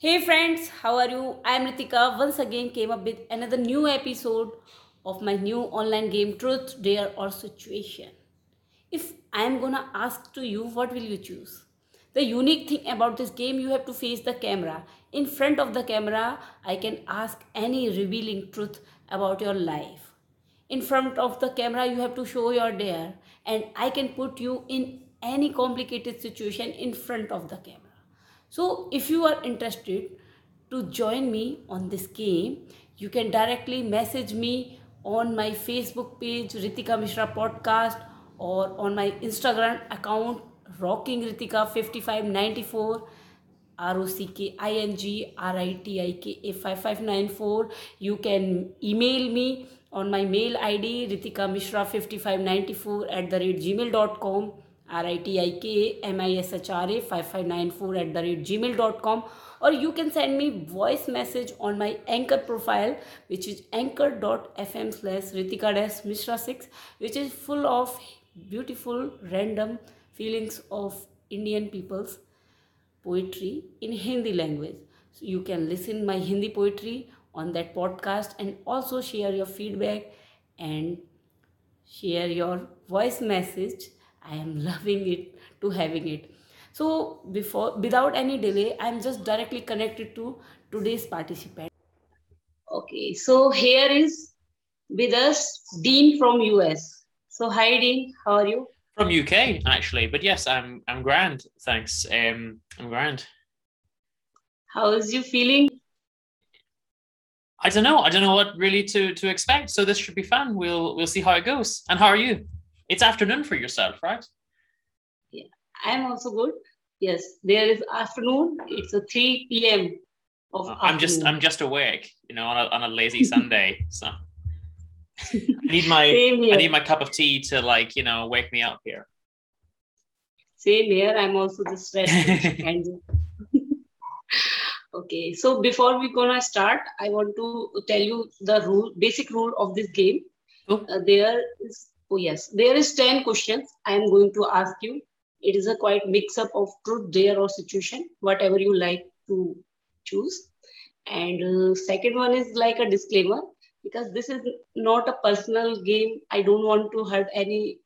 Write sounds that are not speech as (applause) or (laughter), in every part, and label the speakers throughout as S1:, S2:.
S1: Hey friends, how are you? I am Ritika. Once again came up with another new episode of my new online game Truth, Dare or Situation. If I am gonna ask to you, what will you choose? The unique thing about this game, you have to face the camera. In front of the camera, I can ask any revealing truth about your life. In front of the camera, you have to show your dare, and I can put you in any complicated situation in front of the camera. So, if you are interested to join me on this game, you can directly message me on my Facebook page, Ritika Mishra Podcast, or on my Instagram account, Rocking Ritika 5594. R O C K I N G R I T I K A 5594. You can email me on my mail ID ritika mishra 5594 at the rate gmail.com R-I-T-I-K-M-I-S-H-R-A 5594 at the rate gmail.com or you can send me voice message on my anchor profile which is anchor.fm slash ritika mishra 6 which is full of beautiful random feelings of indian people's poetry in hindi language. So you can listen my hindi poetry on that podcast and also share your feedback and share your voice message I am (laughs) loving it to having it. So before without any delay, I'm just directly connected to today's participant. Okay, so here is with us Dean from US. So hi Dean, how are you?
S2: From UK actually, but yes, I'm I'm grand. Thanks. Um, I'm grand.
S1: How is you feeling?
S2: I don't know. I don't know what really to to expect. So this should be fun. We'll we'll see how it goes. And how are you? It's afternoon for yourself, right?
S1: Yeah, I'm also good. Yes, there is afternoon. It's a 3 p.m.
S2: of I'm afternoon. just I'm just awake, you know, on a, on a lazy Sunday. (laughs) So I need my I need my cup of tea to like, you know, wake me up here.
S1: Same here. I'm also just resting. (laughs) okay, so before we gonna start, I want to tell you the rule, basic rule of this game. Oh. Uh, there is Oh, yes. There is 10 questions I am going to ask you. It is a quite mix up of truth, dare, or situation, whatever you like to choose. And uh, second one is like a disclaimer because this is not a personal game. I don't want to hurt any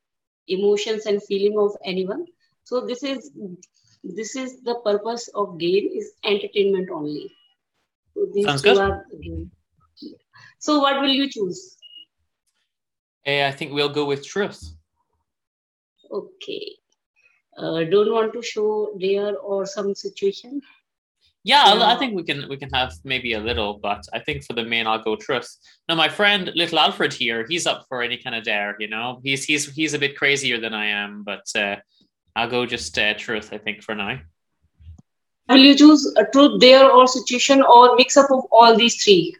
S1: emotions and feeling of anyone. So this is this is the purpose of game is entertainment only.
S2: So these Sounds two good. are
S1: So what will you choose?
S2: I think we'll go with truth.
S1: Okay. Uh, don't want to show there or some situation.
S2: Yeah, yeah, I think we can we can have maybe a little, but I think for the main I'll go truth. Now my friend little Alfred here, he's up for any kind of dare, you know. He's he's he's a bit crazier than I am, but uh, I'll go just uh, truth. I think for now.
S1: Will you choose a truth, dare, or situation, or mix up of all these three?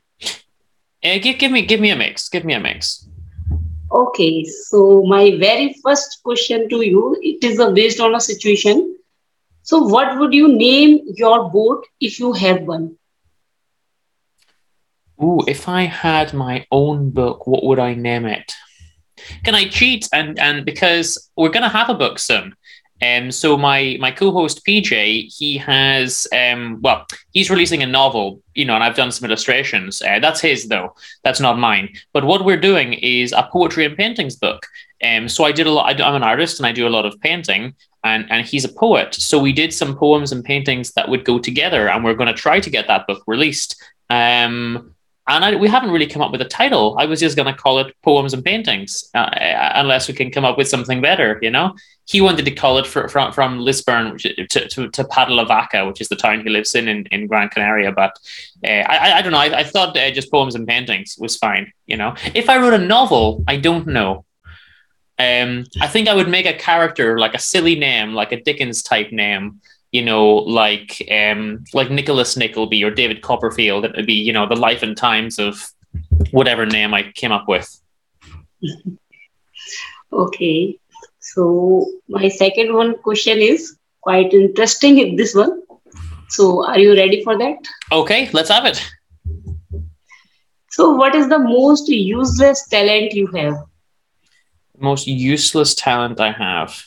S2: Uh, give give me give me a mix. Give me a mix.
S1: Okay, so my very first question to you, it is based on a situation. So, what would you name your boat if you have one?
S2: Ooh, if I had my own book, what would I name it? Can I cheat? And and because we're gonna have a book soon, um, so my my co-host PJ, he has um, well, he's releasing a novel, you know, and I've done some illustrations. Uh, that's his though. That's not mine. But what we're doing is a poetry and paintings book. Um, so I did a lot. I'm an artist and I do a lot of painting, and and he's a poet. So we did some poems and paintings that would go together, and we're going to try to get that book released. Um, and I, we haven't really come up with a title. I was just going to call it Poems and Paintings, uh, unless we can come up with something better. You know, he wanted to call it for, from from Lisburn to, to, to Patalavaca, which is the town he lives in in, in Gran Canaria. But uh, I, I don't know. I, I thought uh, just Poems and Paintings was fine. You know, if I wrote a novel, I don't know. Um, I think I would make a character like a silly name, like a Dickens type name you know, like um, like Nicholas Nickleby or David Copperfield. It would be, you know, the life and times of whatever name I came up with.
S1: okay. So my second one question is quite interesting. This one. So are you ready for that?
S2: Okay, let's have it.
S1: So what is the most useless talent you have?
S2: Most useless talent I have.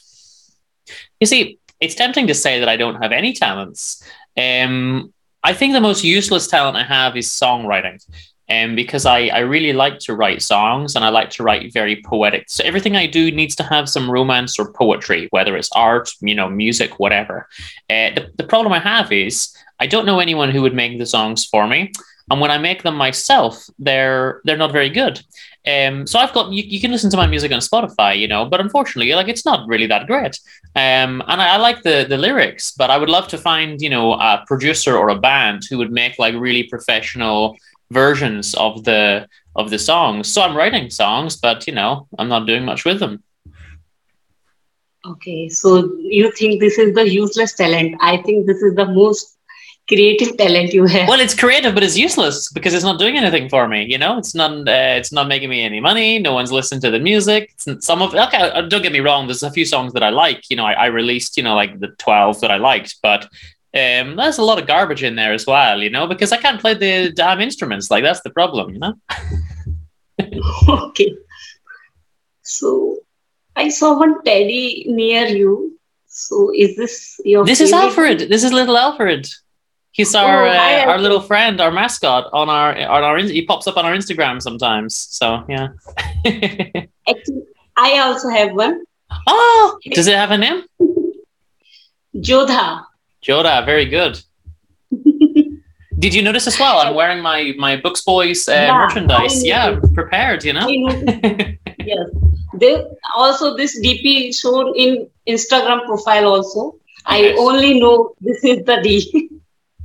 S2: You see, it's tempting to say that I don't have any talents. Um, I think the most useless talent I have is songwriting. Um, because I, I really like to write songs and I like to write very poetic. So everything I do needs to have some romance or poetry, whether it's art, you know, music, whatever. Uh, the, the problem I have is I don't know anyone who would make the songs for me. And when I make them myself, they're they're not very good. Um, so I've got you, you can listen to my music on Spotify, you know, but unfortunately, like it's not really that great. Um, and I, I, like the the lyrics, but I would love to find you know a producer or a band who would make like really professional versions of the of the songs. So I'm writing songs, but you know I'm not doing much with them.
S1: Okay, so you think this is the useless talent? I think this is the most creative talent you have.
S2: Well, it's creative, but it's useless because it's not doing anything for me. You know, it's not. Uh, it's not making me any money. No one's listening to the music. It's some of okay. Uh, don't get me wrong. There's a few songs that I like. You know, I, I released you know like the twelve that I liked, but um, there's a lot of garbage in there as well. You know, because I can't play the damn instruments. Like that's the problem. You know. (laughs)
S1: okay. So I saw one teddy near you. So is this your?
S2: This favorite? is Alfred. This is little Alfred. He's our oh, uh, our little friend, our mascot on our on our he pops up on our Instagram sometimes. So yeah. (laughs)
S1: Actually, I also have one.
S2: Oh, does it have a name?
S1: Jodha.
S2: Jodha, very good. (laughs) Did you notice as well? I'm wearing my my Books Boys uh, yeah, merchandise. Yeah, prepared. You know. (laughs)
S1: yes. They also this DP shown in Instagram profile also. I only know this is the D.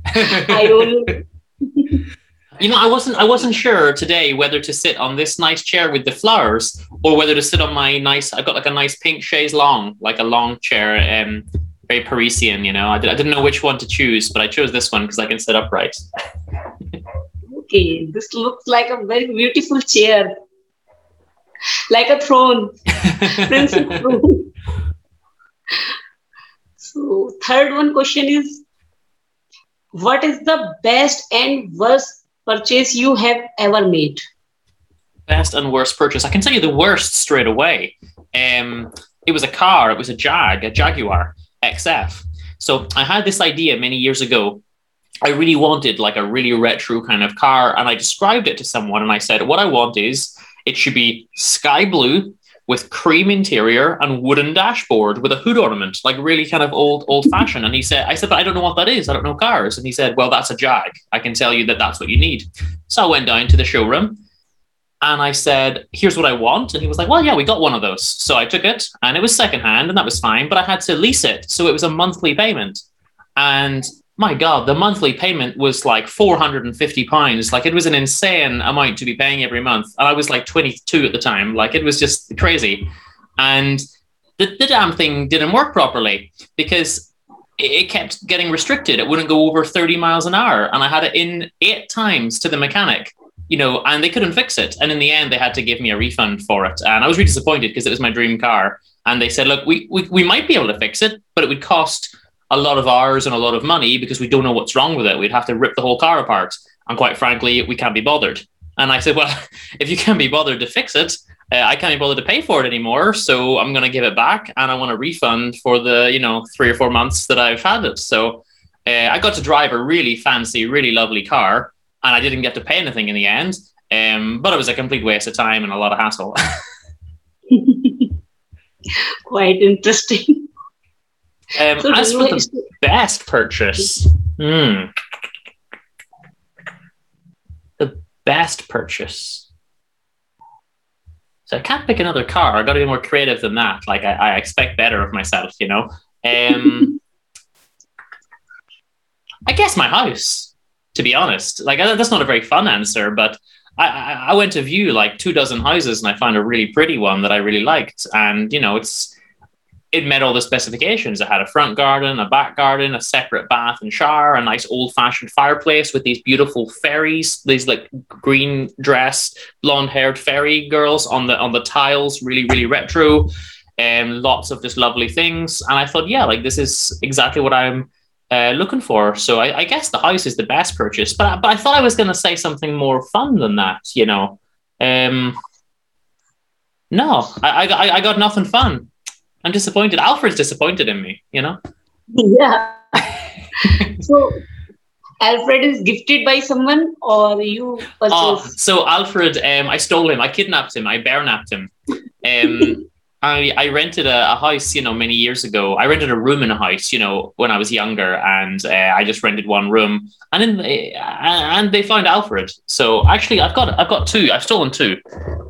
S1: (laughs) I
S2: you know, I wasn't I wasn't sure today whether to sit on this nice chair with the flowers or whether to sit on my nice. I've got like a nice pink chaise longue, like a long chair, um, very Parisian. You know, I, did, I didn't know which one to choose, but I chose this one because I can sit upright.
S1: okay, this looks like a very beautiful chair, like a throne, princess (laughs) throne. So, third one question is what is the best and worst purchase you have ever made?
S2: Best and worst purchase. I can tell you the worst straight away. Um, it was a car. It was a Jag, a Jaguar XF. So I had this idea many years ago. I really wanted like a really retro kind of car, and I described it to someone, and I said, "What I want is it should be sky blue with cream interior and wooden dashboard with a hood ornament, like really kind of old, old fashioned. And he said, I said, but I don't know what that is. I don't know cars. And he said, well, that's a Jag. I can tell you that that's what you need. So I went down to the showroom and I said, here's what I want. And he was like, well, yeah, we got one of those. So I took it and it was secondhand and that was fine, but I had to lease it. So it was a monthly payment. And my God, the monthly payment was like 450 pounds. Like it was an insane amount to be paying every month. And I was like 22 at the time. Like it was just crazy. And the, the damn thing didn't work properly because it kept getting restricted. It wouldn't go over 30 miles an hour. And I had it in eight times to the mechanic, you know, and they couldn't fix it. And in the end, they had to give me a refund for it. And I was really disappointed because it was my dream car. And they said, look, we, we, we might be able to fix it, but it would cost a lot of hours and a lot of money because we don't know what's wrong with it. We'd have to rip the whole car apart. And quite frankly, we can't be bothered. And I said, well, (laughs) if you can't be bothered to fix it, uh, I can't be bothered to pay for it anymore. So I'm going to give it back and I want a refund for the, you know, three or four months that I've had it. So uh, I got to drive a really fancy, really lovely car and I didn't get to pay anything in the end. Um, but it was a complete waste of time and a lot of hassle. (laughs) (laughs)
S1: Quite interesting.
S2: Um, so as for the best purchase, hmm, the best purchase. So I can't pick another car. I got to be more creative than that. Like I, I expect better of myself, you know. Um, (laughs) I guess my house, to be honest. Like that's not a very fun answer, but I, I, I went to view like two dozen houses and I found a really pretty one that I really liked, and you know it's it met all the specifications. It had a front garden, a back garden, a separate bath and shower, a nice old fashioned fireplace with these beautiful fairies, these like green dressed, blonde haired fairy girls on the on the tiles, really, really retro. And um, lots of just lovely things. And I thought, yeah, like this is exactly what I'm uh, looking for. So I, I, guess the house is the best purchase. But, but I thought I was going to say something more fun than that, you know. Um, no, I, I, I got nothing fun. I'm disappointed. Alfred's disappointed in me, you know?
S1: Yeah. (laughs) so Alfred is gifted by someone or you purchased?
S2: Oh, so Alfred, um, I stole him. I kidnapped him. I bear napped him. Um, I, I rented a, a, house, you know, many years ago. I rented a room in a house, you know, when I was younger, and uh, I just rented one room, and then they, uh, and they found Alfred. So actually, I've got I've got two. I've stolen two.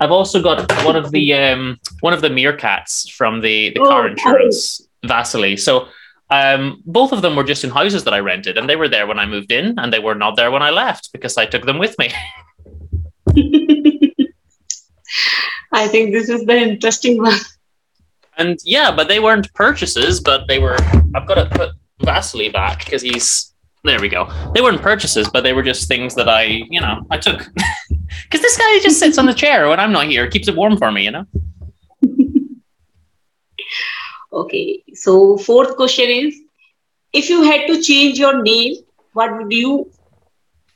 S2: I've also got one of the um, one of the meerkats from the the car oh, insurance Vasily. So um, both of them were just in houses that I rented, and they were there when I moved in, and they were not there when I left because I took them with me. (laughs) (laughs)
S1: I think this is the interesting one.
S2: And yeah, but they weren't purchases, but they were. I've got to put Vasily back because he's. There we go. They weren't purchases, but they were just things that I, you know, I took. (laughs) Because this guy just sits on the chair when I'm not here, keeps it warm for me, you know. (laughs)
S1: okay, so fourth question is, if you had to change your name, what would you,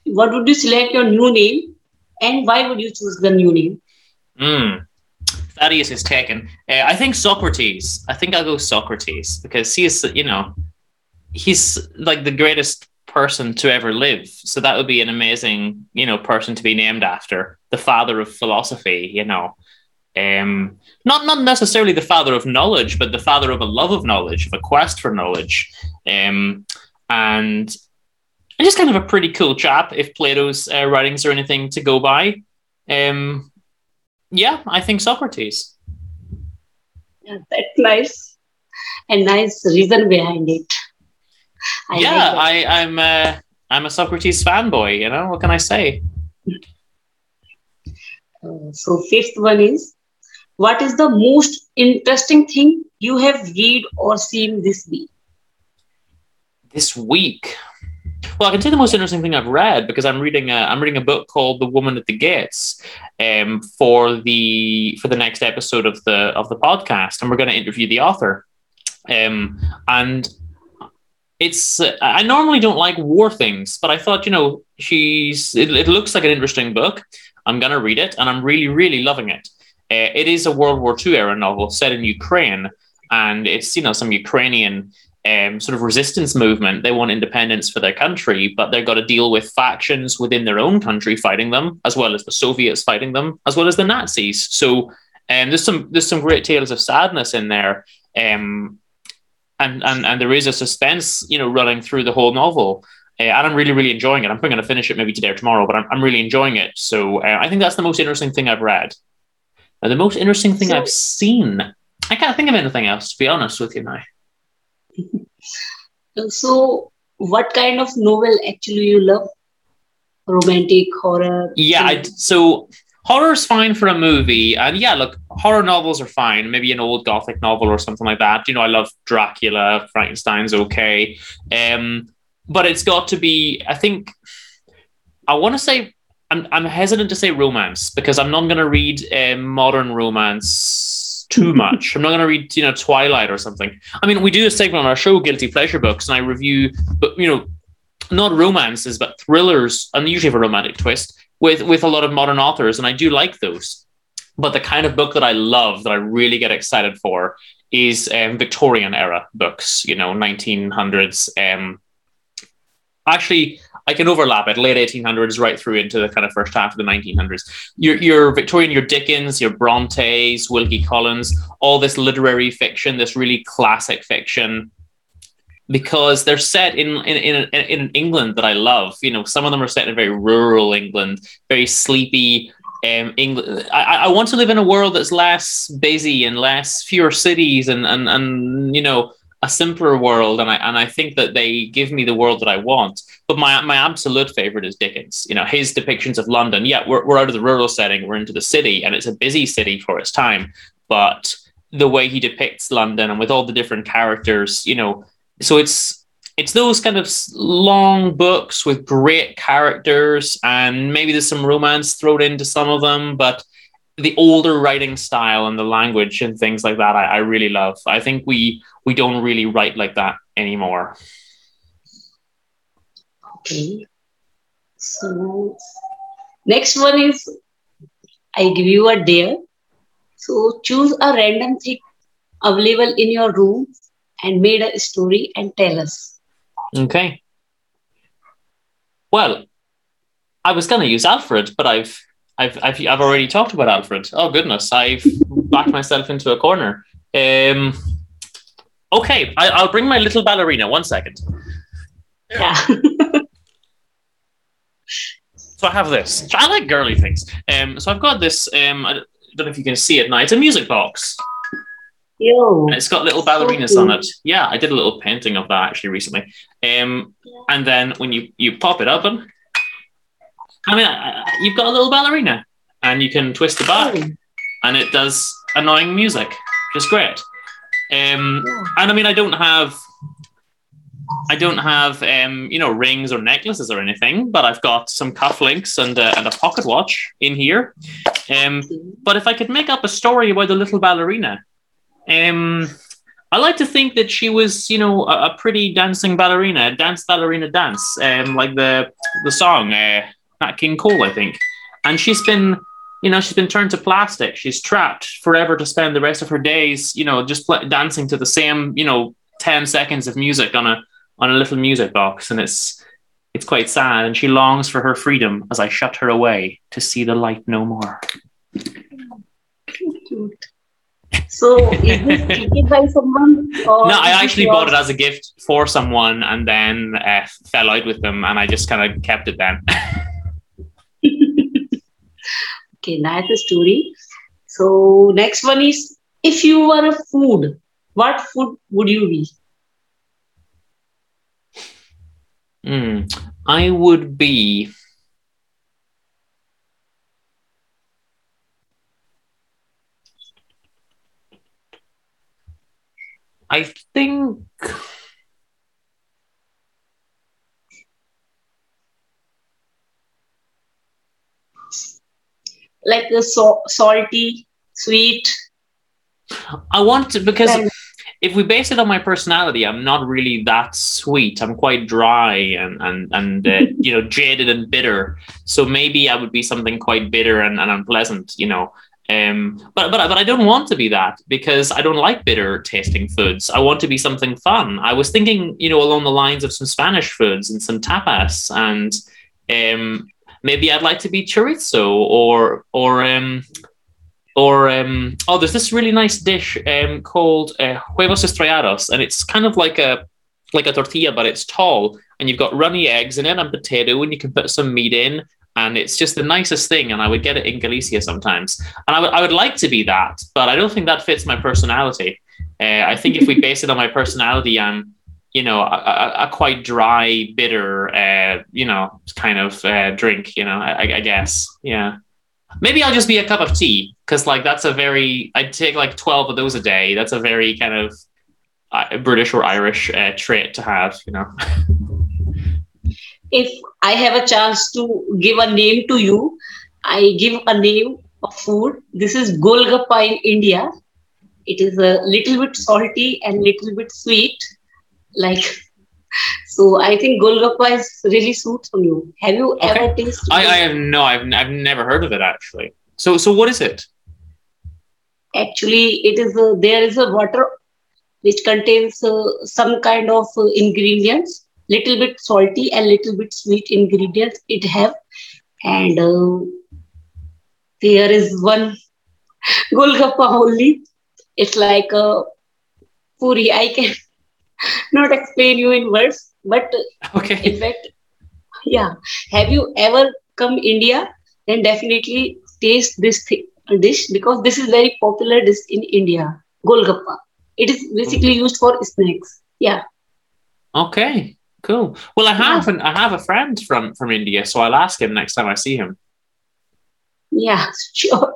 S1: what would you select your new name, and why would you choose the new name?
S2: Hmm. Thaddeus is taken. Uh, I think Socrates. I think I'll go Socrates because he is, you know, he's like the greatest person to ever live. So that would be an amazing, you know, person to be named after. The father of philosophy, you know. Um, not not necessarily the father of knowledge, but the father of a love of knowledge, of a quest for knowledge. Um, and And just kind of a pretty cool chap if Plato's uh, writings are anything to go by. Um, yeah, I think Socrates.
S1: Yeah, that's nice. A nice reason behind it.
S2: I yeah, like I, I'm a, I'm a Socrates fanboy. You know what can I say?
S1: Uh, so fifth one is, what is the most interesting thing you have read or seen this week?
S2: This week, well, I can say the most interesting thing I've read because I'm reading a I'm reading a book called The Woman at the Gates, um, for the for the next episode of the of the podcast, and we're going to interview the author, um, and it's uh, I normally don't like war things, but I thought you know she's it, it looks like an interesting book. I'm going to read it, and I'm really really loving it. Uh, it is a World War II era novel set in Ukraine, and it's you know some Ukrainian um, sort of resistance movement. They want independence for their country, but they've got to deal with factions within their own country fighting them, as well as the Soviets fighting them, as well as the Nazis. So um, there's some there's some great tales of sadness in there, um, and and and there is a suspense, you know, running through the whole novel. Uh, and I'm really, really enjoying it. I'm probably going to finish it maybe today or tomorrow, but I'm, I'm really enjoying it. So uh, I think that's the most interesting thing I've read. Now, the most interesting thing so, I've seen, I can't think of anything else, to be honest with you now. (laughs)
S1: so, what kind of novel actually you love? Romantic, horror?
S2: Yeah, I, so horror is fine for a movie. And yeah, look, horror novels are fine. Maybe an old gothic novel or something like that. You know, I love Dracula, Frankenstein's okay. Um, but it's got to be, I think, I want to say, I'm, I'm hesitant to say romance because I'm not going to read um, modern romance too much. I'm not going to read, you know, Twilight or something. I mean, we do a segment on our show, Guilty Pleasure Books, and I review, but you know, not romances, but thrillers, and usually have a romantic twist with with a lot of modern authors, and I do like those. But the kind of book that I love, that I really get excited for, is um, Victorian era books. You know, 1900s. Um, actually, I can overlap it, late 1800s right through into the kind of first half of the 1900s. Your, your Victorian, your Dickens, your Brontes, Wilkie Collins, all this literary fiction, this really classic fiction, because they're set in, in, in, in England that I love. You know, some of them are set in very rural England, very sleepy, um, England. I, I want to live in a world that's less busy and less fewer cities and and and you know a simpler world, and I and I think that they give me the world that I want. But my my absolute favorite is Dickens. You know, his depictions of London. Yeah, we're we're out of the rural setting, we're into the city, and it's a busy city for its time. But the way he depicts London and with all the different characters, you know, so it's it's those kind of long books with great characters and maybe there's some romance thrown into some of them, but the older writing style and the language and things like that I, I, really love. I think we we don't really write like that anymore.
S1: Okay. So next one is i give you a dare. So choose a random thing available in your room and made a story and tell us.
S2: Okay. Well, I was going to use Alfred, but I've, I've, I've, I've already talked about Alfred. Oh goodness, I've backed myself into a corner. Um, okay, I, I'll bring my little ballerina. One second.
S1: Yeah. (laughs)
S2: So I have this. I like girly things. Um, so I've got this. Um, I don't know if you can see it now. It's a music box.
S1: Yo.
S2: And it's got little ballerinas
S1: cool.
S2: on it. Yeah, I did a little painting of that actually recently. Um, and then when you you pop it open, I mean, I- I- you've got a little ballerina, and you can twist the back, and it does annoying music, which is great. Um,
S1: Yeah.
S2: and I mean, I don't have, I don't have, um, you know, rings or necklaces or anything, but I've got some cufflinks and a, and a pocket watch in here. Um, but if I could make up a story about the little ballerina, um, I like to think that she was, you know, a, a pretty dancing ballerina, dance ballerina dance, um, like the the song, uh, Nat King Cole, I think. And she's been, you know, she's been turned to plastic. She's trapped forever to spend the rest of her days, you know, just pl- dancing to the same, you know, ten seconds of music on a on a little music box, and it's it's quite sad. And she longs for her freedom as I shut her away to see the light no more.
S1: Cute. So is this (laughs) gifted by someone?
S2: No, I actually bought it as a gift for someone and then uh, fell out with them, and I just kind of kept it then. (laughs)
S1: Okay, nice story. So next one is if you were a food, what food would you be?
S2: Hmm. I would be. I think.
S1: Like a so- salty, sweet.
S2: I want to because if we base it on my personality, I'm not really that sweet. I'm quite dry and and and uh, (laughs) you know jaded and bitter. So maybe I would be something quite bitter and, and unpleasant. You know. Um, but but but I don't want to be that because I don't like bitter tasting foods. I want to be something fun. I was thinking, you know, along the lines of some Spanish foods and some tapas, and um, maybe I'd like to be chorizo or or um, or um, oh, there's this really nice dish um, called uh, huevos estrellados, and it's kind of like a like a tortilla, but it's tall, and you've got runny eggs in it and potato, and you can put some meat in, and it's just the nicest thing. And I would get it in Galicia sometimes, and I would I would like to be that, but I don't think that fits my personality. Uh, I think if we base it on my personality, I'm you know a, a, quite dry, bitter, uh, you know, kind of uh, drink. You know, I, I guess, yeah. Maybe I'll just be a cup of tea because, like, that's a very. I take like twelve of those a day. That's a very kind of uh, British or Irish uh, trait to have, you know.
S1: If I have a chance to give a name to you, I give a name of food. This is Golgappa in India. It is a little bit salty and little bit sweet. Like so I think Golgappa is really suits on you. Have you
S2: Okay.
S1: ever tasted
S2: I, I have no, I've, I've never heard of it actually. So, so what is it?
S1: actually it is a, there is a water which contains uh, some kind of uh, ingredients little bit salty and little bit sweet ingredients it have and uh, there is one (laughs) golgappa only it's like a puri i can not explain you in words but
S2: Okay.
S1: in fact yeah have you ever come india then definitely taste this thi- dish because this is very popular dish in india golgappa it is basically mm-hmm. used for snacks yeah
S2: Okay. Cool. Well, I have an, I have a friend from from India, so I'll ask him next time I see him.
S1: yeah (laughs) sure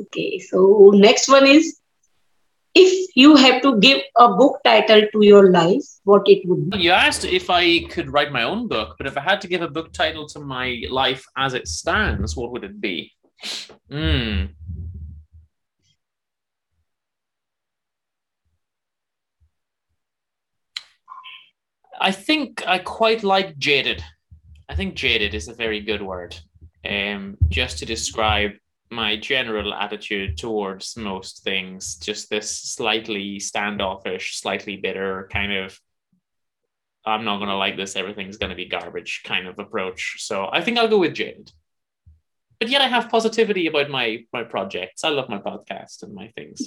S1: okay so next one is if you have to give a book title to your life what it would be
S2: You asked if I could write my own book, but if I had to give a book title to my life as it stands, what would it be? Hmm. I think I quite like jaded. I think jaded is a very good word, um, just to describe my general attitude towards most things. Just this slightly standoffish, slightly bitter kind of I'm not gonna like this. Everything's gonna be garbage kind of approach. So I think I'll go with jaded. But yet I have positivity about my my projects. I love my podcast and my things.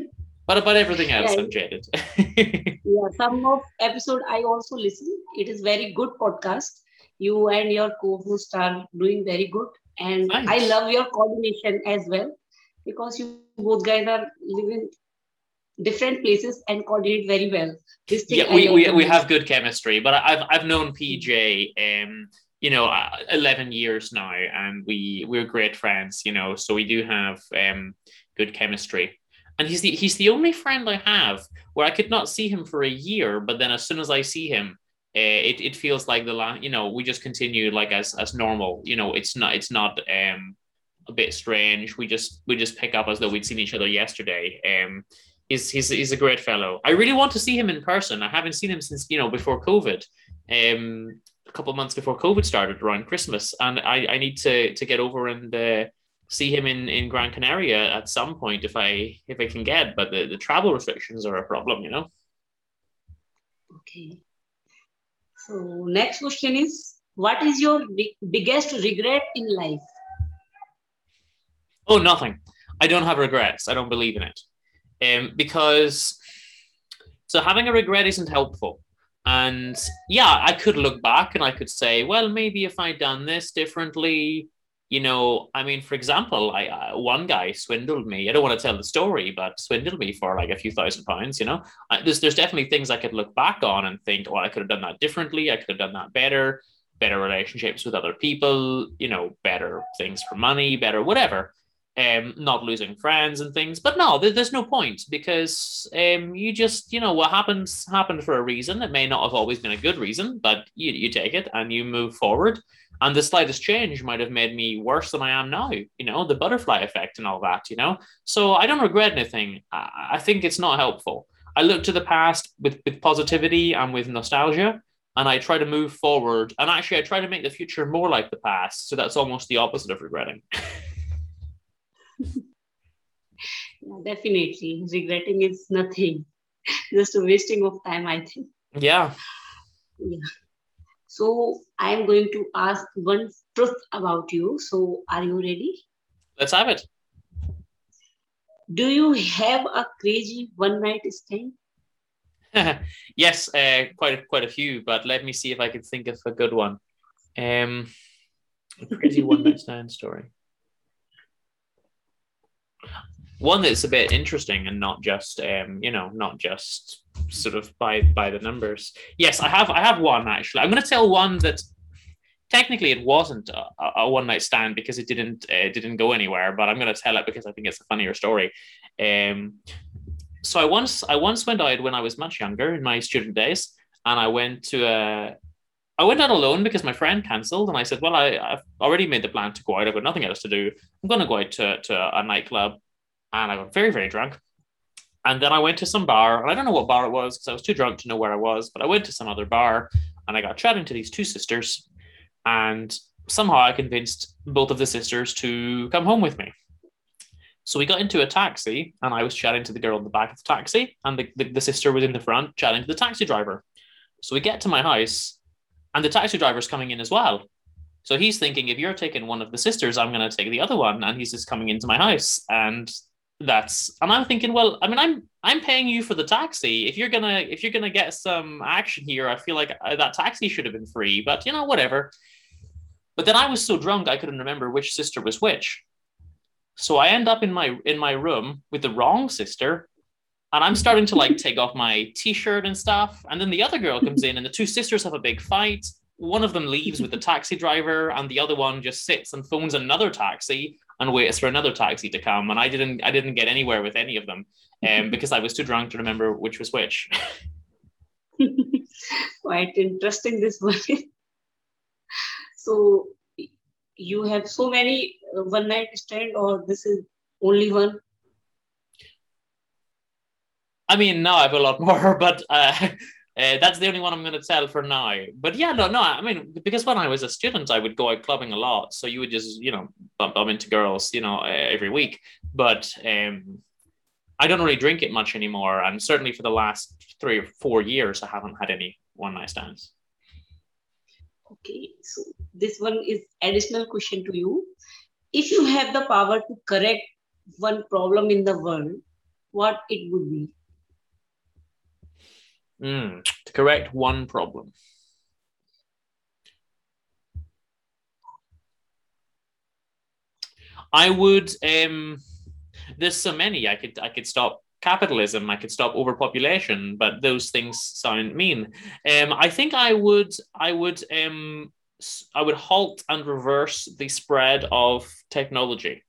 S2: (laughs) but about everything else,
S1: Yeah.
S2: I'm jaded. (laughs)
S1: Yeah, some of episode I also listen. It is very good podcast. You and your co-host are doing very good, and I love your coordination as well because you both guys are living different places and coordinate very well. This thing
S2: yeah, we, we, we have good chemistry, but I've I've known PJ um you know uh, 11 years now and we we're great friends, you know, so we do have um good chemistry. And he's the he's the only friend I have where I could not see him for a year, but then as soon as I see him it, it feels like the last you know we just continue like as as normal. You know it's not it's not um a bit strange. We just we just pick up as though we'd seen each other yesterday. Um he's he's, he's a great fellow. I really want to see him in person. I haven't seen him since you know before covid. Um a couple months before covid started around christmas. And i i need to to get over and uh, see him in in gran canaria at some point if i if i can get. But the, the travel restrictions are a problem you know?
S1: Okay. So next question is, what is your big, biggest regret in life?
S2: Oh, nothing. I don't have regrets. I don't believe in it. Um, because so having a regret isn't helpful. And yeah, I could look back and I could say, well, maybe if I'd done this differently, you know, I mean, for example, I one guy swindled me. I don't want to tell the story, but swindled me for like a few thousand pounds. You know, I, there's there's definitely things I could look back on and think, oh, I could have done that differently. I could have done that better. Better relationships with other people. You know, better things for money. Better whatever um, not losing friends and things. But no, there, there's no point because um, you just, you know, what happens happened for a reason. It may not have always been a good reason, but you, you take it and you move forward. And the slightest change might have made me worse than I am now, you know, the butterfly effect and all that, you know. So I don't regret anything. I, I think it's not helpful. I look to the past with, with positivity and with nostalgia, and I try to move forward. And actually, I try to make the future more like the past. So that's almost the opposite of regretting. (laughs)
S1: Yeah, definitely. Regretting is nothing. (laughs) Just a wasting of time, I think. Yeah.
S2: Yeah.
S1: So I am going to ask one truth about you. So are you ready?
S2: Let's have it.
S1: Do you have a crazy one night stand? (laughs)
S2: yes, uh, quite a, quite a few, but let me see if I can think of a good one. Um, a crazy (laughs) one night stand story. One that's a bit interesting and not just um, you know, not just sort of by by the numbers. Yes, I have I have one actually. I'm going to tell one that technically it wasn't a, a one night stand because it didn't uh, didn't go anywhere, but I'm going to tell it because I think it's a funnier story. Um, so I once I once went out when I was much younger in my student days, and I went to a I went out alone because my friend cancelled, and I said, "Well, I, I've already made the plan to go out. I've got nothing else to do. I'm going to go out to, to a nightclub," and I got very very drunk. And then I went to some bar, and I don't know what bar it was because I was too drunk to know where I was. But I went to some other bar, and I got chatting to these two sisters, and somehow I convinced both of the sisters to come home with me. So we got into a taxi, and I was chatting to the girl in the back of the taxi, and the, the, the sister was in the front chatting to the taxi driver. So we get to my house, and the taxi driver's coming in as well. So he's thinking, if you're taking one of the sisters, I'm going to take the other one, and he's just coming into my house, and that's and I'm thinking, well, I mean, I'm I'm paying you for the taxi. If you're gonna if you're gonna get some action here, I feel like uh, that taxi should have been free. But you know, whatever. But then I was so drunk I couldn't remember which sister was which. So I end up in my in my room with the wrong sister, and I'm starting to like (laughs) take off my t-shirt and stuff. And then the other girl comes in, and the two sisters have a big fight. One of them leaves with the taxi driver, and the other one just sits and phones another taxi and waits for another taxi to come. And I didn't I didn't get anywhere with any of them, um, (laughs) because I was too drunk to remember which was which. (laughs)
S1: Quite interesting this one. (laughs) so you have so many uh, one night stand or this is only one?
S2: I mean, no, I have a lot more, but uh, uh, that's the only one I'm going to tell for now. But yeah, no, no, I mean, because when I was a student, I would go out clubbing a lot, so you would just, you know, bump, bump into girls, you know, uh, every week. But um, I don't really drink it much anymore, and certainly for the last three or four years, I haven't had any one night stands.
S1: Okay, so this one is additional question to you. If you have the power to correct one problem in the world, what it would be?
S2: Mm, to correct one problem. I would. Um, there's so many. I could. I could stop capitalism. I could stop overpopulation, but those things sound mean. Um, I think I would. I would. Um, I would halt and reverse the spread of technology.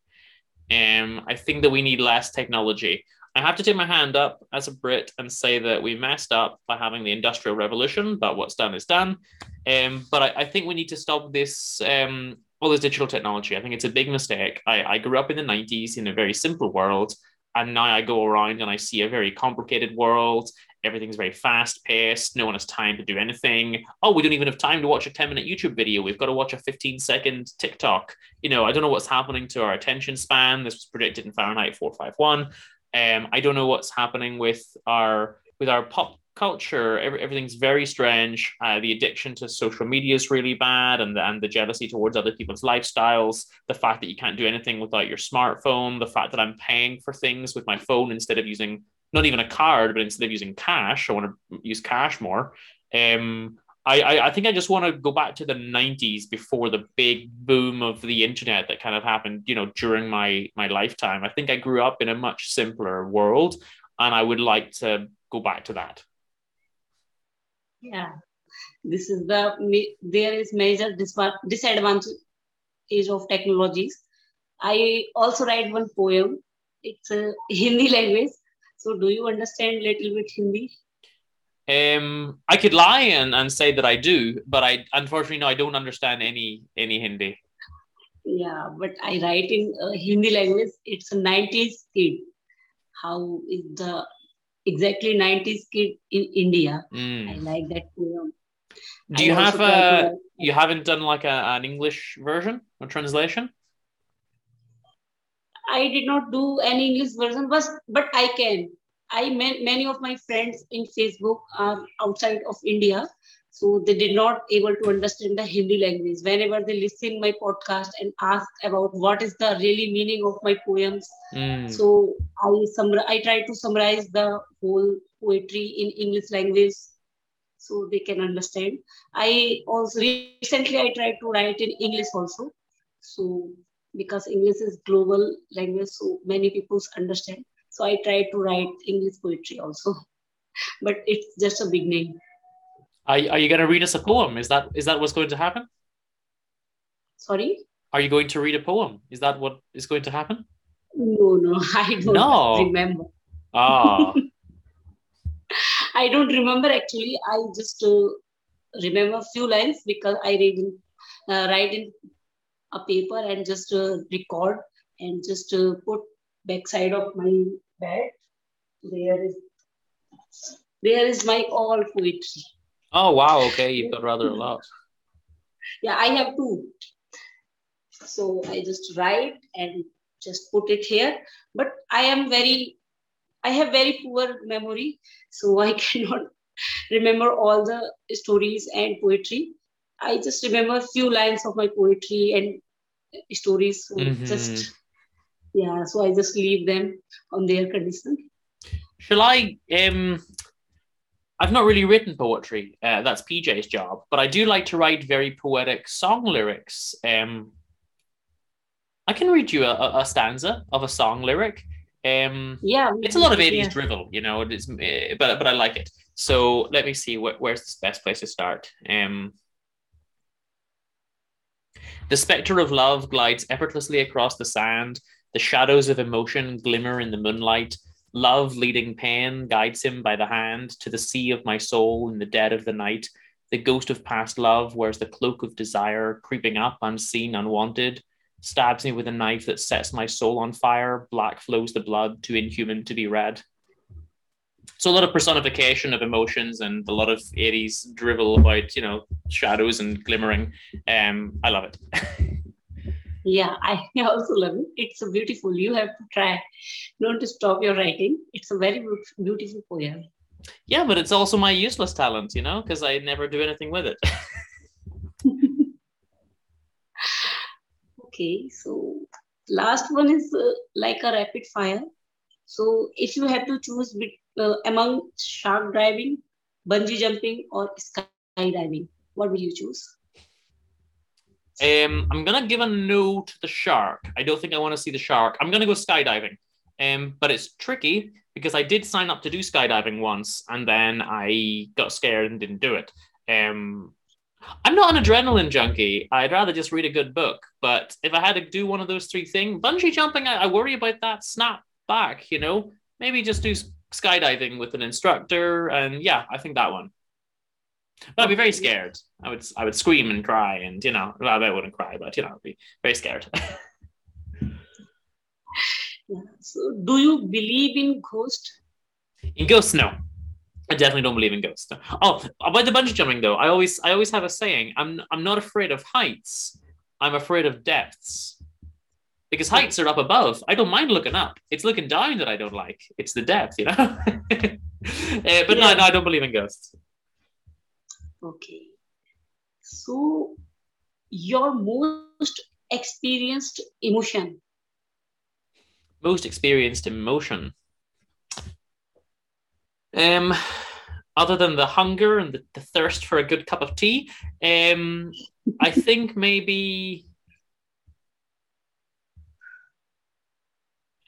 S2: Um, I think that we need less technology. I have to take my hand up as a Brit and say that we messed up by having the Industrial Revolution, but what's done is done. Um, but I, I, think we need to stop this um, all this digital technology. I think it's a big mistake. I, I grew up in the 90s in a very simple world. And now I go around and I see a very complicated world. Everything's very fast paced. No one has time to do anything. Oh, we don't even have time to watch a 10 minute YouTube video. We've got to watch a 15 second TikTok. You know, I don't know what's happening to our attention span. This was predicted in Fahrenheit 451. Um, I don't know what's happening with our with our pop culture. Every, everything's very strange. Uh, the addiction to social media is really bad, and the, and the jealousy towards other people's lifestyles. The fact that you can't do anything without your smartphone. The fact that I'm paying for things with my phone instead of using not even a card, but instead of using cash, I want to use cash more. Um, I, I, I think I just want to go back to the 90s before the big boom of the internet that kind of happened, you know, during my my lifetime. I think I grew up in a much simpler world and I would like to go back to that.
S1: Yeah. This is the there is major disadvantage of technologies. I also write one poem. It's a Hindi language. So do you understand little bit Hindi?
S2: Um, I could lie and, and say that I do, but I unfortunately no, I don't understand any any Hindi.
S1: Yeah, but I write in uh, Hindi language. It's a '90s kid. How is the exactly '90s kid in India? Mm. I like that poem.
S2: Do you I have a? You haven't done like a, an English version or translation?
S1: I did not do any English version, but but I can. I met many of my friends in Facebook are outside of India, so they did not able to understand the Hindi language. Whenever they listen my podcast and ask about what is the really meaning of my poems, mm. so I I try to summarize the whole poetry in English language so they can understand. I also recently I tried to write in English also, so because English is global language, so many people understand. So I tried to write English poetry also, but it's just a beginning.
S2: Are, are you going to read us a poem? Is that is that what's going to happen?
S1: Sorry.
S2: Are you going to read a poem? Is that what is going to happen?
S1: No, no, (laughs) I don't no. remember.
S2: Ah. (laughs)
S1: I don't remember actually. I just uh, remember a few lines because I read in, uh, write in a paper and just uh, record and just uh, put backside of my bed. There is there is my all poetry.
S2: Oh wow! Okay, you've got rather a lot. (laughs)
S1: Yeah, I have two. So I just write and just put it here. But I am very, I have very poor memory, so I (laughs) cannot remember all the stories and poetry. I just remember a few lines of my poetry and stories. So mm-hmm. just yeah so i just leave them on their condition
S2: shall i um I've not really written poetry. Uh, that's PJ's job, but I do like to write very poetic song lyrics. Um, I can read you a, a stanza of a song lyric. Um,
S1: yeah,
S2: it's a lot of 80s yeah. drivel, you know, it's, uh, but, but I like it. So let me see, wh- where's the best place to start? Um, the spectre of love glides effortlessly across the sand, the shadows of emotion glimmer in the moonlight. Love, leading pain, guides him by the hand to the sea of my soul in the dead of the night. The ghost of past love wears the cloak of desire, creeping up unseen, unwanted, stabs me with a knife that sets my soul on fire. Black flows the blood, too inhuman to be red. So a lot of personification of emotions and a lot of 80s drivel about, you know, shadows and glimmering. Um, I love it. (laughs)
S1: Yeah, I (laughs) also love it. It's a beautiful. You have to try. Don't stop your writing. It's a very beautiful poem.
S2: Yeah, but it's also my useless talent, you know, because I never do anything with it. (laughs)
S1: Okay, so last one is uh, like a rapid fire. So if you have to choose bet- uh, among shark diving, bungee jumping, or skydiving, what will you choose?
S2: Um, I'm gonna give a no to the shark. I don't think I want to see the shark. I'm gonna go skydiving. Um, but it's tricky because I did sign up to do skydiving once, and then I got scared and didn't do it. Um, I'm not an adrenaline junkie. I'd rather just read a good book. But if I had to do one of those three things, bungee jumping, I, I worry about that snap back. You know, maybe just do skydiving with an instructor, and yeah, I think that one. But I'd be very scared. I would I would scream and cry, and you know, well, I wouldn't cry, but you know, I'd be very scared. (laughs)
S1: Yeah. So do you believe in ghosts?
S2: in ghosts, no. I definitely don't believe in ghosts. No. Oh, about the bungee jumping though, I always I always have a saying. I'm I'm not afraid of heights. I'm afraid of depths. Because heights are up above. I don't mind looking up. It's looking down that I don't like. It's the depth, you know. Uh, (laughs) but no, no, I don't believe in ghosts.
S1: Okay. So your most experienced emotion?
S2: Most experienced emotion. Um, other than the hunger and the, the thirst for a good cup of tea, um, I (laughs) think maybe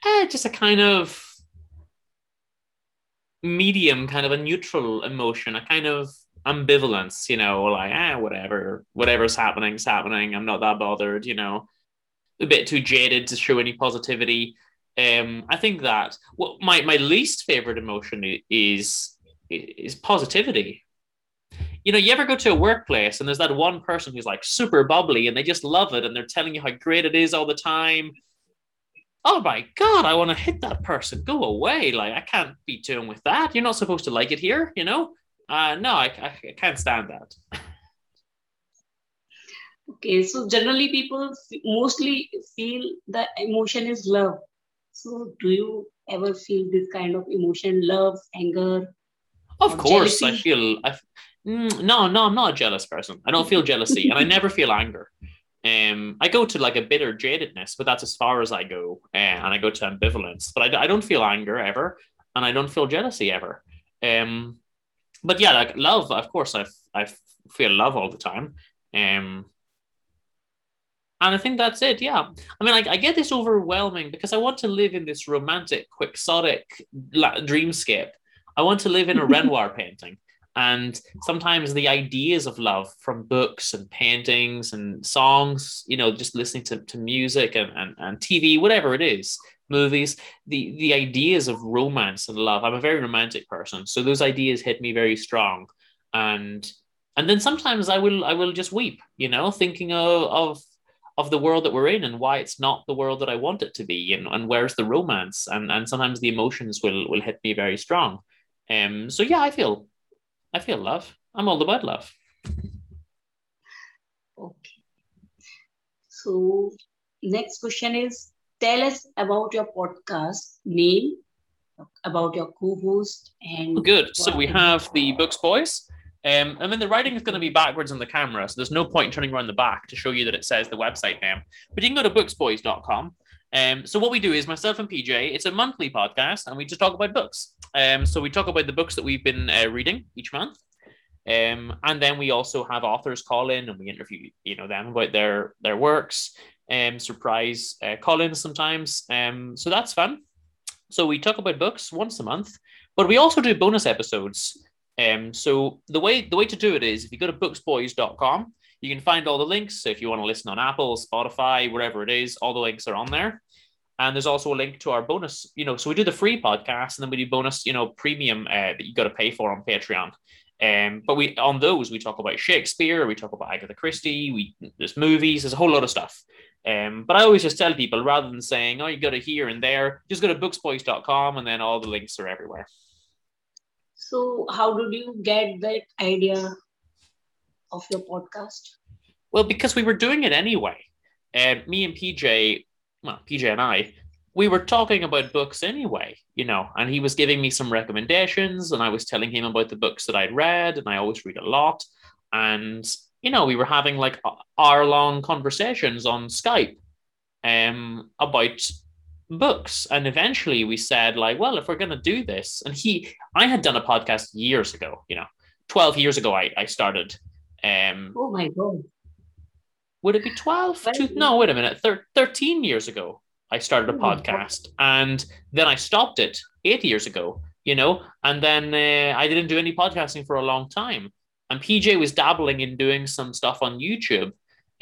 S2: eh, just a kind of medium, kind of a neutral emotion, a kind of ambivalence, you know, like ah, whatever, whatever's happening is happening. I'm not that bothered, you know. A bit too jaded to show any positivity. Um, I think that what my, my least favorite emotion is is positivity. You know, you ever go to a workplace and there's that one person who's like super bubbly and they just love it and they're telling you how great it is all the time. Oh my god, I want to hit that person. Go away! Like I can't be doing with that. You're not supposed to like it here, you know. Uh, no, I, I, I can't stand that.
S1: Okay, so generally people mostly feel the emotion is love. So do you ever feel this kind of emotion, love, anger?
S2: Of course, I feel. I, Mm, no, no, I'm not a jealous person. I don't feel jealousy, and I (laughs) never feel anger. Um, I go to like a bitter jadedness, but that's as far as I go, uh, and I go to ambivalence. But I, I don't feel anger ever, and I don't feel jealousy ever. Um, but yeah, like love, of course, I I feel love all the time. Um, and I think that's it. Yeah, I mean, I, I get this overwhelming because I want to live in this romantic, quixotic la- dreamscape. I want to live in a (laughs) Renoir painting. And sometimes the ideas of love from books and paintings and songs, you know, just listening to, to music and, and, and TV, whatever it is, movies, the, the ideas of romance and love. I'm a very romantic person. So those ideas hit me very strong. And and then sometimes I will I will just weep, you know, thinking of, of of the world that we're in and why it's not the world that I want it to be and, and where's the romance and and sometimes the emotions will will hit me very strong. Um so yeah, I feel I feel love. I'm all about love.
S1: Okay. So next question is tell us about your podcast name, about your co-host and
S2: Oh, Good. So we have the Books Boys. Um, and then the writing is going to be backwards on the camera, so there's no point in turning around the back to show you that it says the website name. But you can go to booksboys.com. Um, so what we do is myself and PJ, it's a monthly podcast, and we just talk about books. Um, so we talk about the books that we've been uh, reading each month. Um, and then we also have authors call in and we interview, you know, them about their their works, um, surprise uh, call-ins sometimes. Um, so that's fun. So we talk about books once a month, but we also do bonus episodes. Um, so the way the way to do it is if you go to booksboys.com, you can find all the links. So if you want to listen on Apple, Spotify, wherever it is, all the links are on there. And there's also a link to our bonus, you know, so we do the free podcast and then we do bonus, you know, premium uh, that you got to pay for on Patreon. Um, but we on those we talk about Shakespeare, we talk about Agatha Christie, we there's movies, there's a whole lot of stuff. Um, but I always just tell people rather than saying, oh, you go to here and there, just go to booksboys.com and then all the links are everywhere.
S1: So how did you get that idea of your podcast?
S2: Well, because we were doing it anyway. Um, me and PJ, well, PJ and I, we were talking about books anyway, you know, and he was giving me some recommendations, and I was telling him about the books that I'd read, and I always read a lot. And, you know, we were having like hour long conversations on Skype um, about books. And eventually we said, like, well, if we're going to do this, and he, I had done a podcast years ago, you know, 12 years ago, I, I started. Um,
S1: oh my God.
S2: Would it be 12? Two, no, wait a minute. Thir- 13 years ago, I started a oh podcast. And then I stopped it eight years ago, you know, and then uh, I didn't do any podcasting for a long time. And PJ was dabbling in doing some stuff on YouTube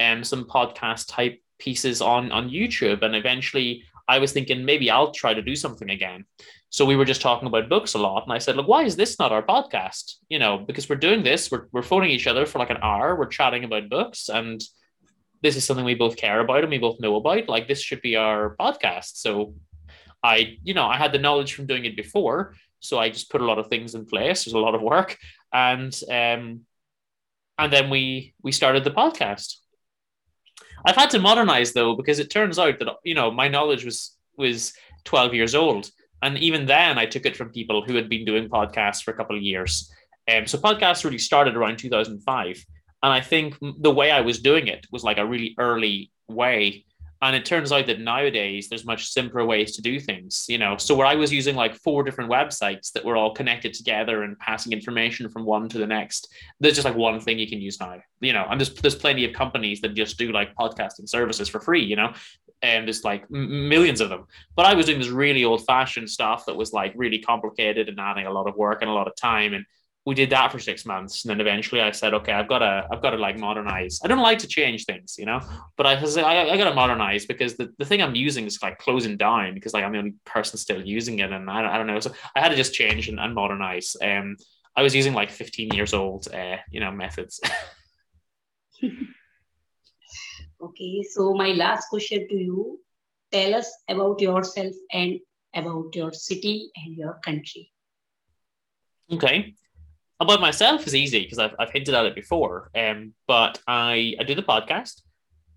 S2: and um, some podcast type pieces on on YouTube. And eventually I was thinking maybe I'll try to do something again. So we were just talking about books a lot. And I said, look, why is this not our podcast? You know, because we're doing this, we're, we're phoning each other for like an hour, we're chatting about books, and this is something we both care about and we both know about. Like this should be our podcast. So I, you know, I had the knowledge from doing it before. So I just put a lot of things in place. There's a lot of work. And um and then we we started the podcast. I've had to modernize though because it turns out that you know my knowledge was was 12 years old, and even then I took it from people who had been doing podcasts for a couple of years. Um, so podcasts really started around 2005, and I think the way I was doing it was like a really early way and it turns out that nowadays there's much simpler ways to do things, you know. So where I was using like four different websites that were all connected together and passing information from one to the next, there's just like one thing you can use now, you know. And there's there's plenty of companies that just do like podcasting services for free, you know, and there's like m- millions of them. But I was doing this really old fashioned stuff that was like really complicated and adding a lot of work and a lot of time and we did that for six months and then eventually i said okay i've got to i've got to like modernize. I don't like to change things you know? But i i, I got to modernize because the, the thing i'm using is like closing down because like i'm the only person still using it and i don't, I don't know. So i had to just change and, and modernize um i was using like 15 years old uh you know methods. (laughs)
S1: Okay so my last question to you. Tell us about yourself and about your city and your country.
S2: Okay about myself is easy because I've, I've hinted at it before. Um, but I, I do the podcast,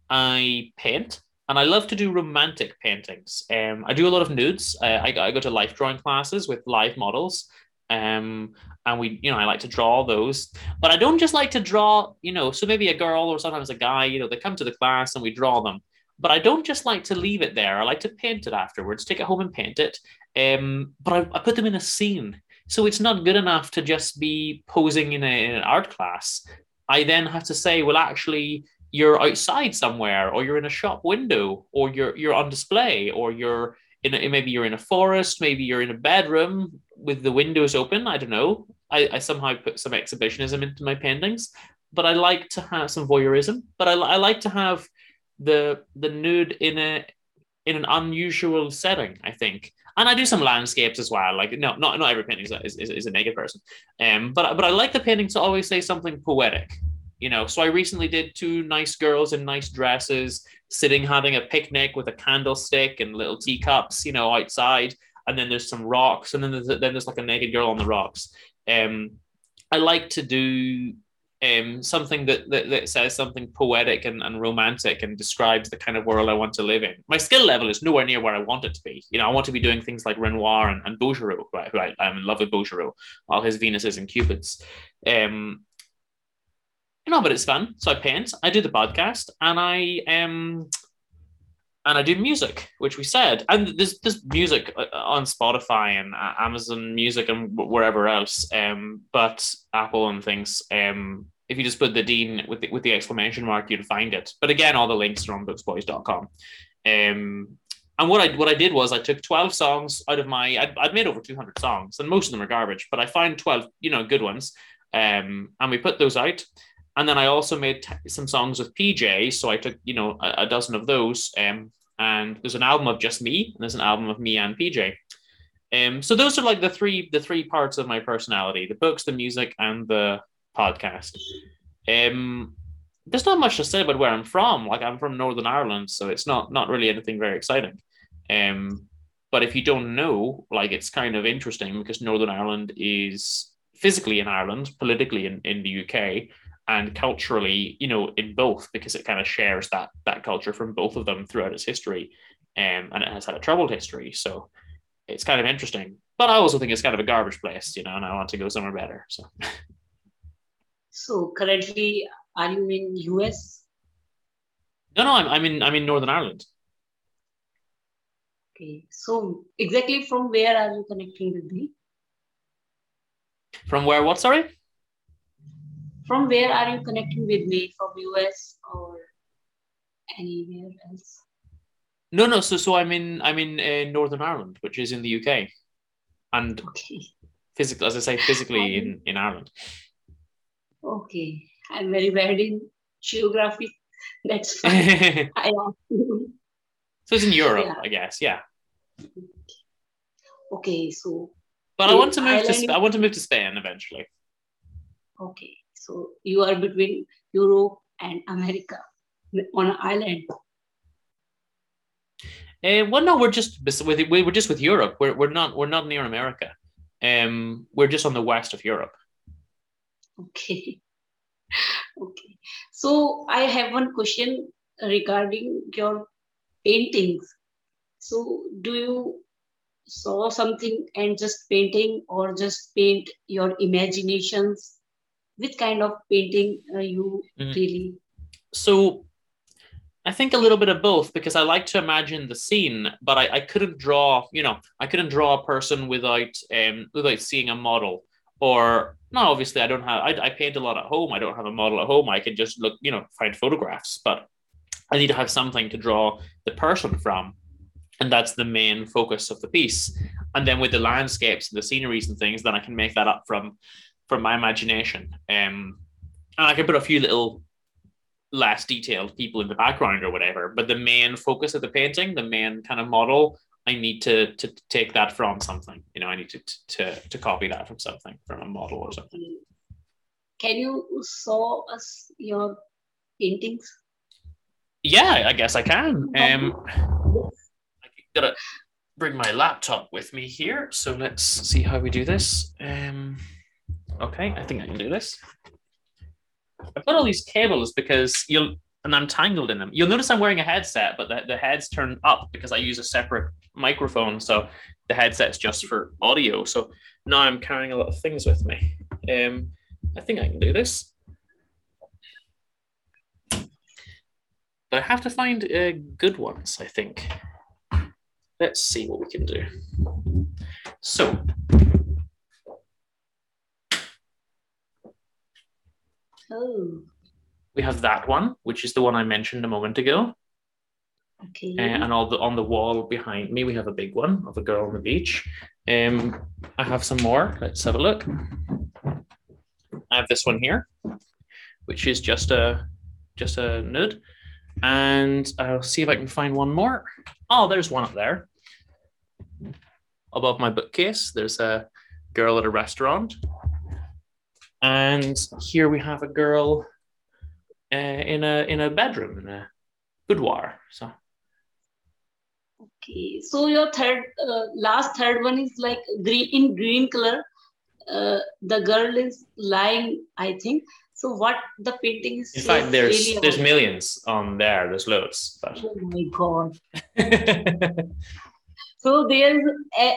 S2: I paint, and I love to do romantic paintings. Um, I do a lot of nudes. I, I, go to life drawing classes with live models. Um, and we, you know, I like to draw those, but I don't just like to draw, you know, so maybe a girl or sometimes a guy, you know, they come to the class and we draw them. But I don't just like to leave it there. I like to paint it afterwards, take it home and paint it. Um, but I, I put them in a scene so it's not good enough to just be posing in, a, in an art class. I then have to say, well, actually, you're outside somewhere, or you're in a shop window, or you're you're on display, or you're in a, maybe you're in a forest, maybe you're in a bedroom with the windows open. I don't know. I, I somehow put some exhibitionism into my paintings, but I like to have some voyeurism. But I, I like to have the the nude in a in an unusual setting. I think and I do some landscapes as well. Like no, not not every painting is, is, is a naked person, um, but but I like the painting to always say something poetic, you know. So I recently did two nice girls in nice dresses sitting having a picnic with a candlestick and little teacups, you know, outside, and then there's some rocks, and then there's then there's like a naked girl on the rocks. Um, I like to do um, something that, that, that says something poetic and, and romantic and describes the kind of world I want to live in. My skill level is nowhere near where I want it to be. You know, I want to be doing things like Renoir and, and Bouguereau, right, who I, am in love with Bouguereau, all his Venuses and Cupids. Um, you know, but it's fun. So I paint, I do the podcast, and I um and I do music, which we said, and there's there's music uh, on Spotify and uh, Amazon Music and wherever else, um, but Apple and things. Um, if you just put the Dean with the, with the exclamation mark, you'd find it. But again, all the links are on booksboys.com. Um, and what I what I did was I took 12 songs out of my I'd, I'd made over 200 songs and most of them are garbage, but I find 12 you know good ones. Um, and we put those out. And then I also made t- some songs with PJ. So I took, you know, a, a dozen of those. Um, and there's an album of just me, and there's an album of me and PJ. Um, so those are like the three the three parts of my personality: the books, the music, and the podcast. Um, there's not much to say about where I'm from. Like I'm from Northern Ireland, so it's not not really anything very exciting. Um, but if you don't know, like it's kind of interesting because Northern Ireland is physically in Ireland, politically in, in the UK, and culturally, you know, in both because it kind of shares that that culture from both of them throughout its history. um, and it has had a troubled history. So it's kind of interesting. But I also think it's kind of a garbage place, you know, and I want to go somewhere better. So.
S1: So currently, are you in US?
S2: No, no, I'm, I'm in I'm in Northern Ireland.
S1: Okay. So exactly from where are you connecting with me?
S2: From where? What? Sorry.
S1: From where are you connecting with me? From US or anywhere else?
S2: No, no. So, so I'm in I'm in uh, Northern Ireland, which is in the UK, and
S1: Okay.
S2: physically, as I say, physically in in Ireland.
S1: Okay. I'm very bad in geography. (laughs) That's (laughs) fine.
S2: so
S1: I asked you.
S2: it's in Europe,
S1: Yeah.
S2: I guess. Yeah.
S1: Okay. So
S2: But I want to move to
S1: Ireland-
S2: Sp- I want to move to Spain eventually.
S1: okay. So you are between Europe and America on an island.
S2: Uh, well, no, we're just with we're just with Europe. We're we're not we're not near America. Um, we're just on the west of Europe.
S1: Okay. (laughs) Okay. So I have one question regarding your paintings. So do you saw something and just painting or just paint your imaginations? Which kind of painting uh, you
S2: Mhm.
S1: really?
S2: So I think a little bit of both because I like to imagine the scene, but I, I couldn't draw, you know, I couldn't draw a person without um without seeing a model. Or no, obviously I don't have I, I paint a lot at home. I don't have a model at home. I can just look, you know, find photographs, but I need to have something to draw the person from. And that's the main focus of the piece. And then with the landscapes and the sceneries and things, then I can make that up from from my imagination. Um and I can put a few little less detailed people in the background or whatever. But the main focus of the painting, the main kind of model, I need to to take that from something. You know, I need to to to copy that from something, from a model or something.
S1: Can you show us your paintings?
S2: Yeah, I guess I can. Um, I gotta bring my laptop with me here. So let's see how we do this. Um, okay, I think I can do this. I've got all these cables because you'll, and I'm tangled in them. You'll notice I'm wearing a headset, but the, the head's turned up because I use a separate microphone. So the headset's just for audio. So now I'm carrying a lot of things with me. Um, I think I can do this. But I have to find uh, good ones, I think. Let's see what we can do. So,
S1: Oh,
S2: we have that one, which is the one I mentioned a moment ago.
S1: okay.
S2: Uh, and all the, on the wall behind me, we have a big one of a girl on the beach. Um, I have some more. Let's have a look. I have this one here, which is just a just a nude, and I'll see if I can find one more. Oh, there's one up there. Above my bookcase, there's a girl at a restaurant, and here we have a girl uh, in a in a bedroom in a boudoir. So
S1: Okay, so your third, uh, last third one is like green in green color. Uh, the girl is lying, I think. So what the painting is?
S2: In fact, there's
S1: really
S2: there's millions on there. There's loads. But
S1: Oh my god! (laughs) So there's a,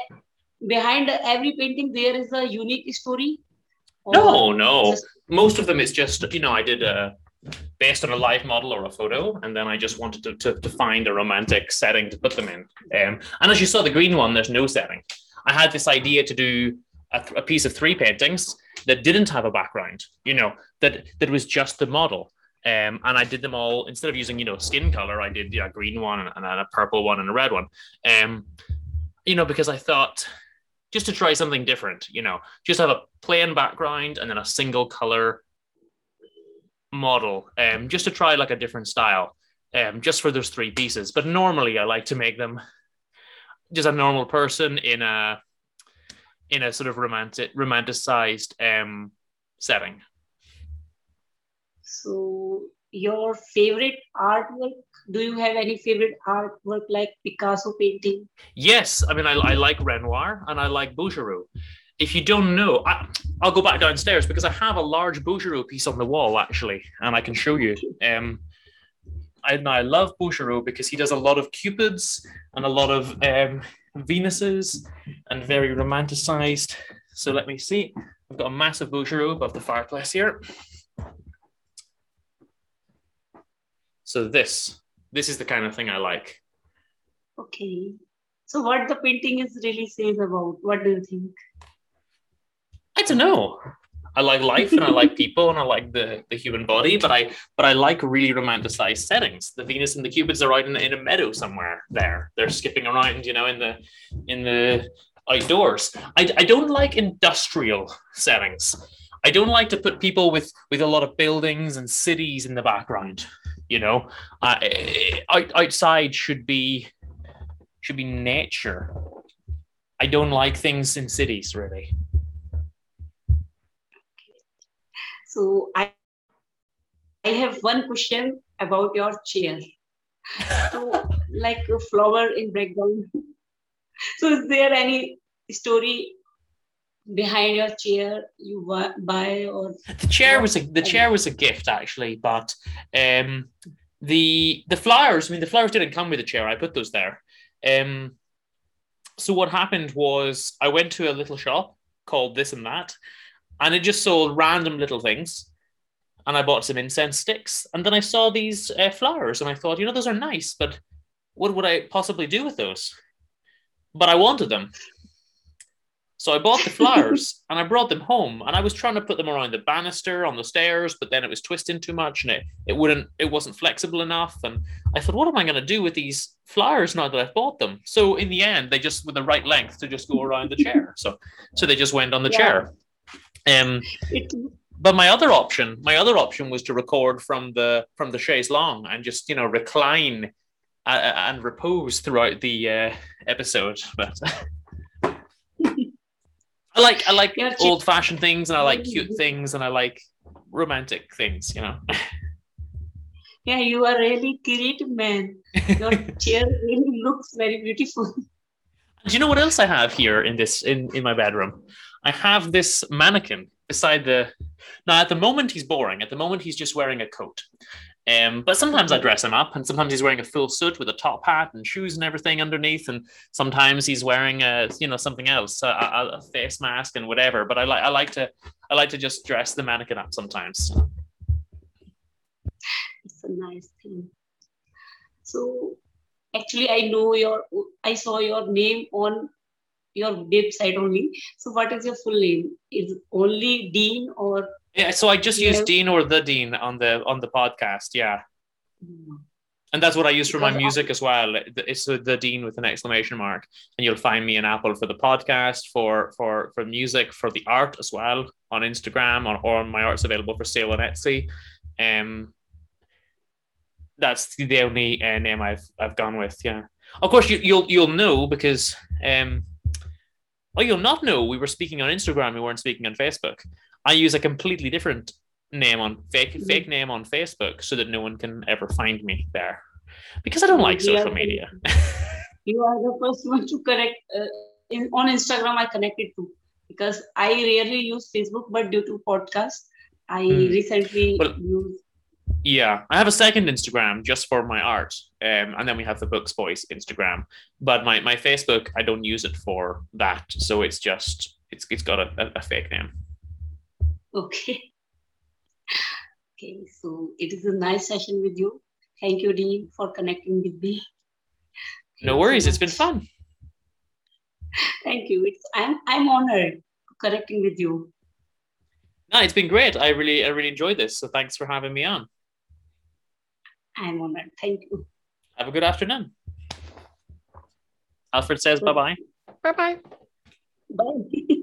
S1: behind every painting there is a unique story.
S2: No, no.
S1: just-
S2: Most of them is just you know I did a based on a live model or a photo, and then I just wanted to to, to find a romantic setting to put them in. Um, and as you saw, the green one, there's no setting. I had this idea to do a, th- a piece of three paintings that didn't have a background. You know that that was just the model. Um, and I did them all instead of using you know skin color. I did yeah, a green one and, and a purple one and a red one. Um, you know because I thought just to try something different. You know, just have a plain background and then a single color model, um, just to try like a different style, um, just for those three pieces. But normally I like to make them just a normal person in a in a sort of romantic romanticized um setting.
S1: So your favorite artwork? Do you have any favorite artwork like Picasso painting?
S2: Yes, I mean I, I like Renoir and I like Bouguereau. If you don't know, I, I'll go back downstairs because I have a large Bouguereau piece on the wall actually, and I can show you. Um, I, I love Bouguereau because he does a lot of cupids and a lot of um, Venuses and very romanticized. So let me see. I've got a massive Bouguereau above the fireplace here. So this, this is the kind of thing I like.
S1: Okay. So what the painting is really says about? What do you think?
S2: I don't know. I like life and I like (laughs) people and I like the, the human body, but I but I like really romanticized settings. The Venus and the Cupids are out in, in a meadow somewhere there. They're skipping around, you know, in the in the outdoors. I, I don't like industrial settings. I don't like to put people with with a lot of buildings and cities in the background. You know, uh, out, outside should be should be nature. I don't like things in cities really.
S1: So I I have one question about your chair. So like a flower in background. (laughs) So is there any story behind your chair you buy or
S2: the chair was a the chair was a gift actually, but um the the flowers, I mean the flowers didn't come with the chair. I put those there. Um so what happened was I went to a little shop called this and that and it just sold random little things. And I bought some incense sticks, and then I saw these uh, flowers, and I thought, you know, those are nice, but what would I possibly do with those? But I wanted them. So I bought the flowers (laughs) and I brought them home and I was trying to put them around the banister on the stairs, but then it was twisting too much and it, it wouldn't it wasn't flexible enough. And I thought, what am I gonna do with these flowers now that I've bought them? So in the end, they just with the right length to just go around the chair. So so they just went on the yeah. chair. Um, but my other option, my other option was to record from the from the chaise longue and just you know recline uh, uh and repose throughout the uh, episode. But (laughs) I like I like old fashioned things and I like cute things and I like romantic things. You know. (laughs)
S1: Yeah, you are really creative man. Your (laughs) chair really looks very beautiful.
S2: Do you know what else I have here in this in in my bedroom? I have this mannequin beside the. Now, at the moment, he's boring. At the moment, he's just wearing a coat. Um, but sometimes I dress him up, and sometimes he's wearing a full suit with a top hat and shoes and everything underneath, and sometimes he's wearing a you know something else, a, a face mask and whatever. But I like I like to I like to just dress the mannequin up sometimes.
S1: It's a nice thing. So actually, I know your I saw your name on your deep website only. So what is your full name? Is only Dean or
S2: yeah? So I just use Dean or the Dean on the on the podcast. Yeah. Mm-hmm. And that's what I use for my music as well. It's the Dean with an exclamation mark, and you'll find me in Apple for the podcast, for for for music, for the art as well on Instagram, on or my art's available for sale on Etsy. Um, that's the only uh, name I've I've gone with. Yeah, of course you, you'll you'll know because um, Oh, you'll not know we were speaking on Instagram. We weren't speaking on Facebook. I use a completely different name on fake mm-hmm. fake name on Facebook so that no one can ever find me there because I don't like social media.
S1: you are the first one to correct uh, in, on Instagram. I connected to because I rarely use Facebook, but due to podcast, I mm. recently well, used
S2: yeah, I have a second Instagram just for my art, um, and then we have the Books Boys Instagram. But my, my Facebook, I don't use it for that, so it's just it's it's got a, a fake name.
S1: Okay. (laughs) Okay, so it is a nice session with you. Thank you, Dean, for connecting with me.
S2: no worries, it's been fun. (laughs)
S1: Thank you. It's I'm I'm honored connecting with you.
S2: No, it's been great. I really I really enjoyed this. So thanks for having me on.
S1: I'm honored. Thank you.
S2: Have a good afternoon. Alfred says bye bye.
S1: Bye bye. Bye.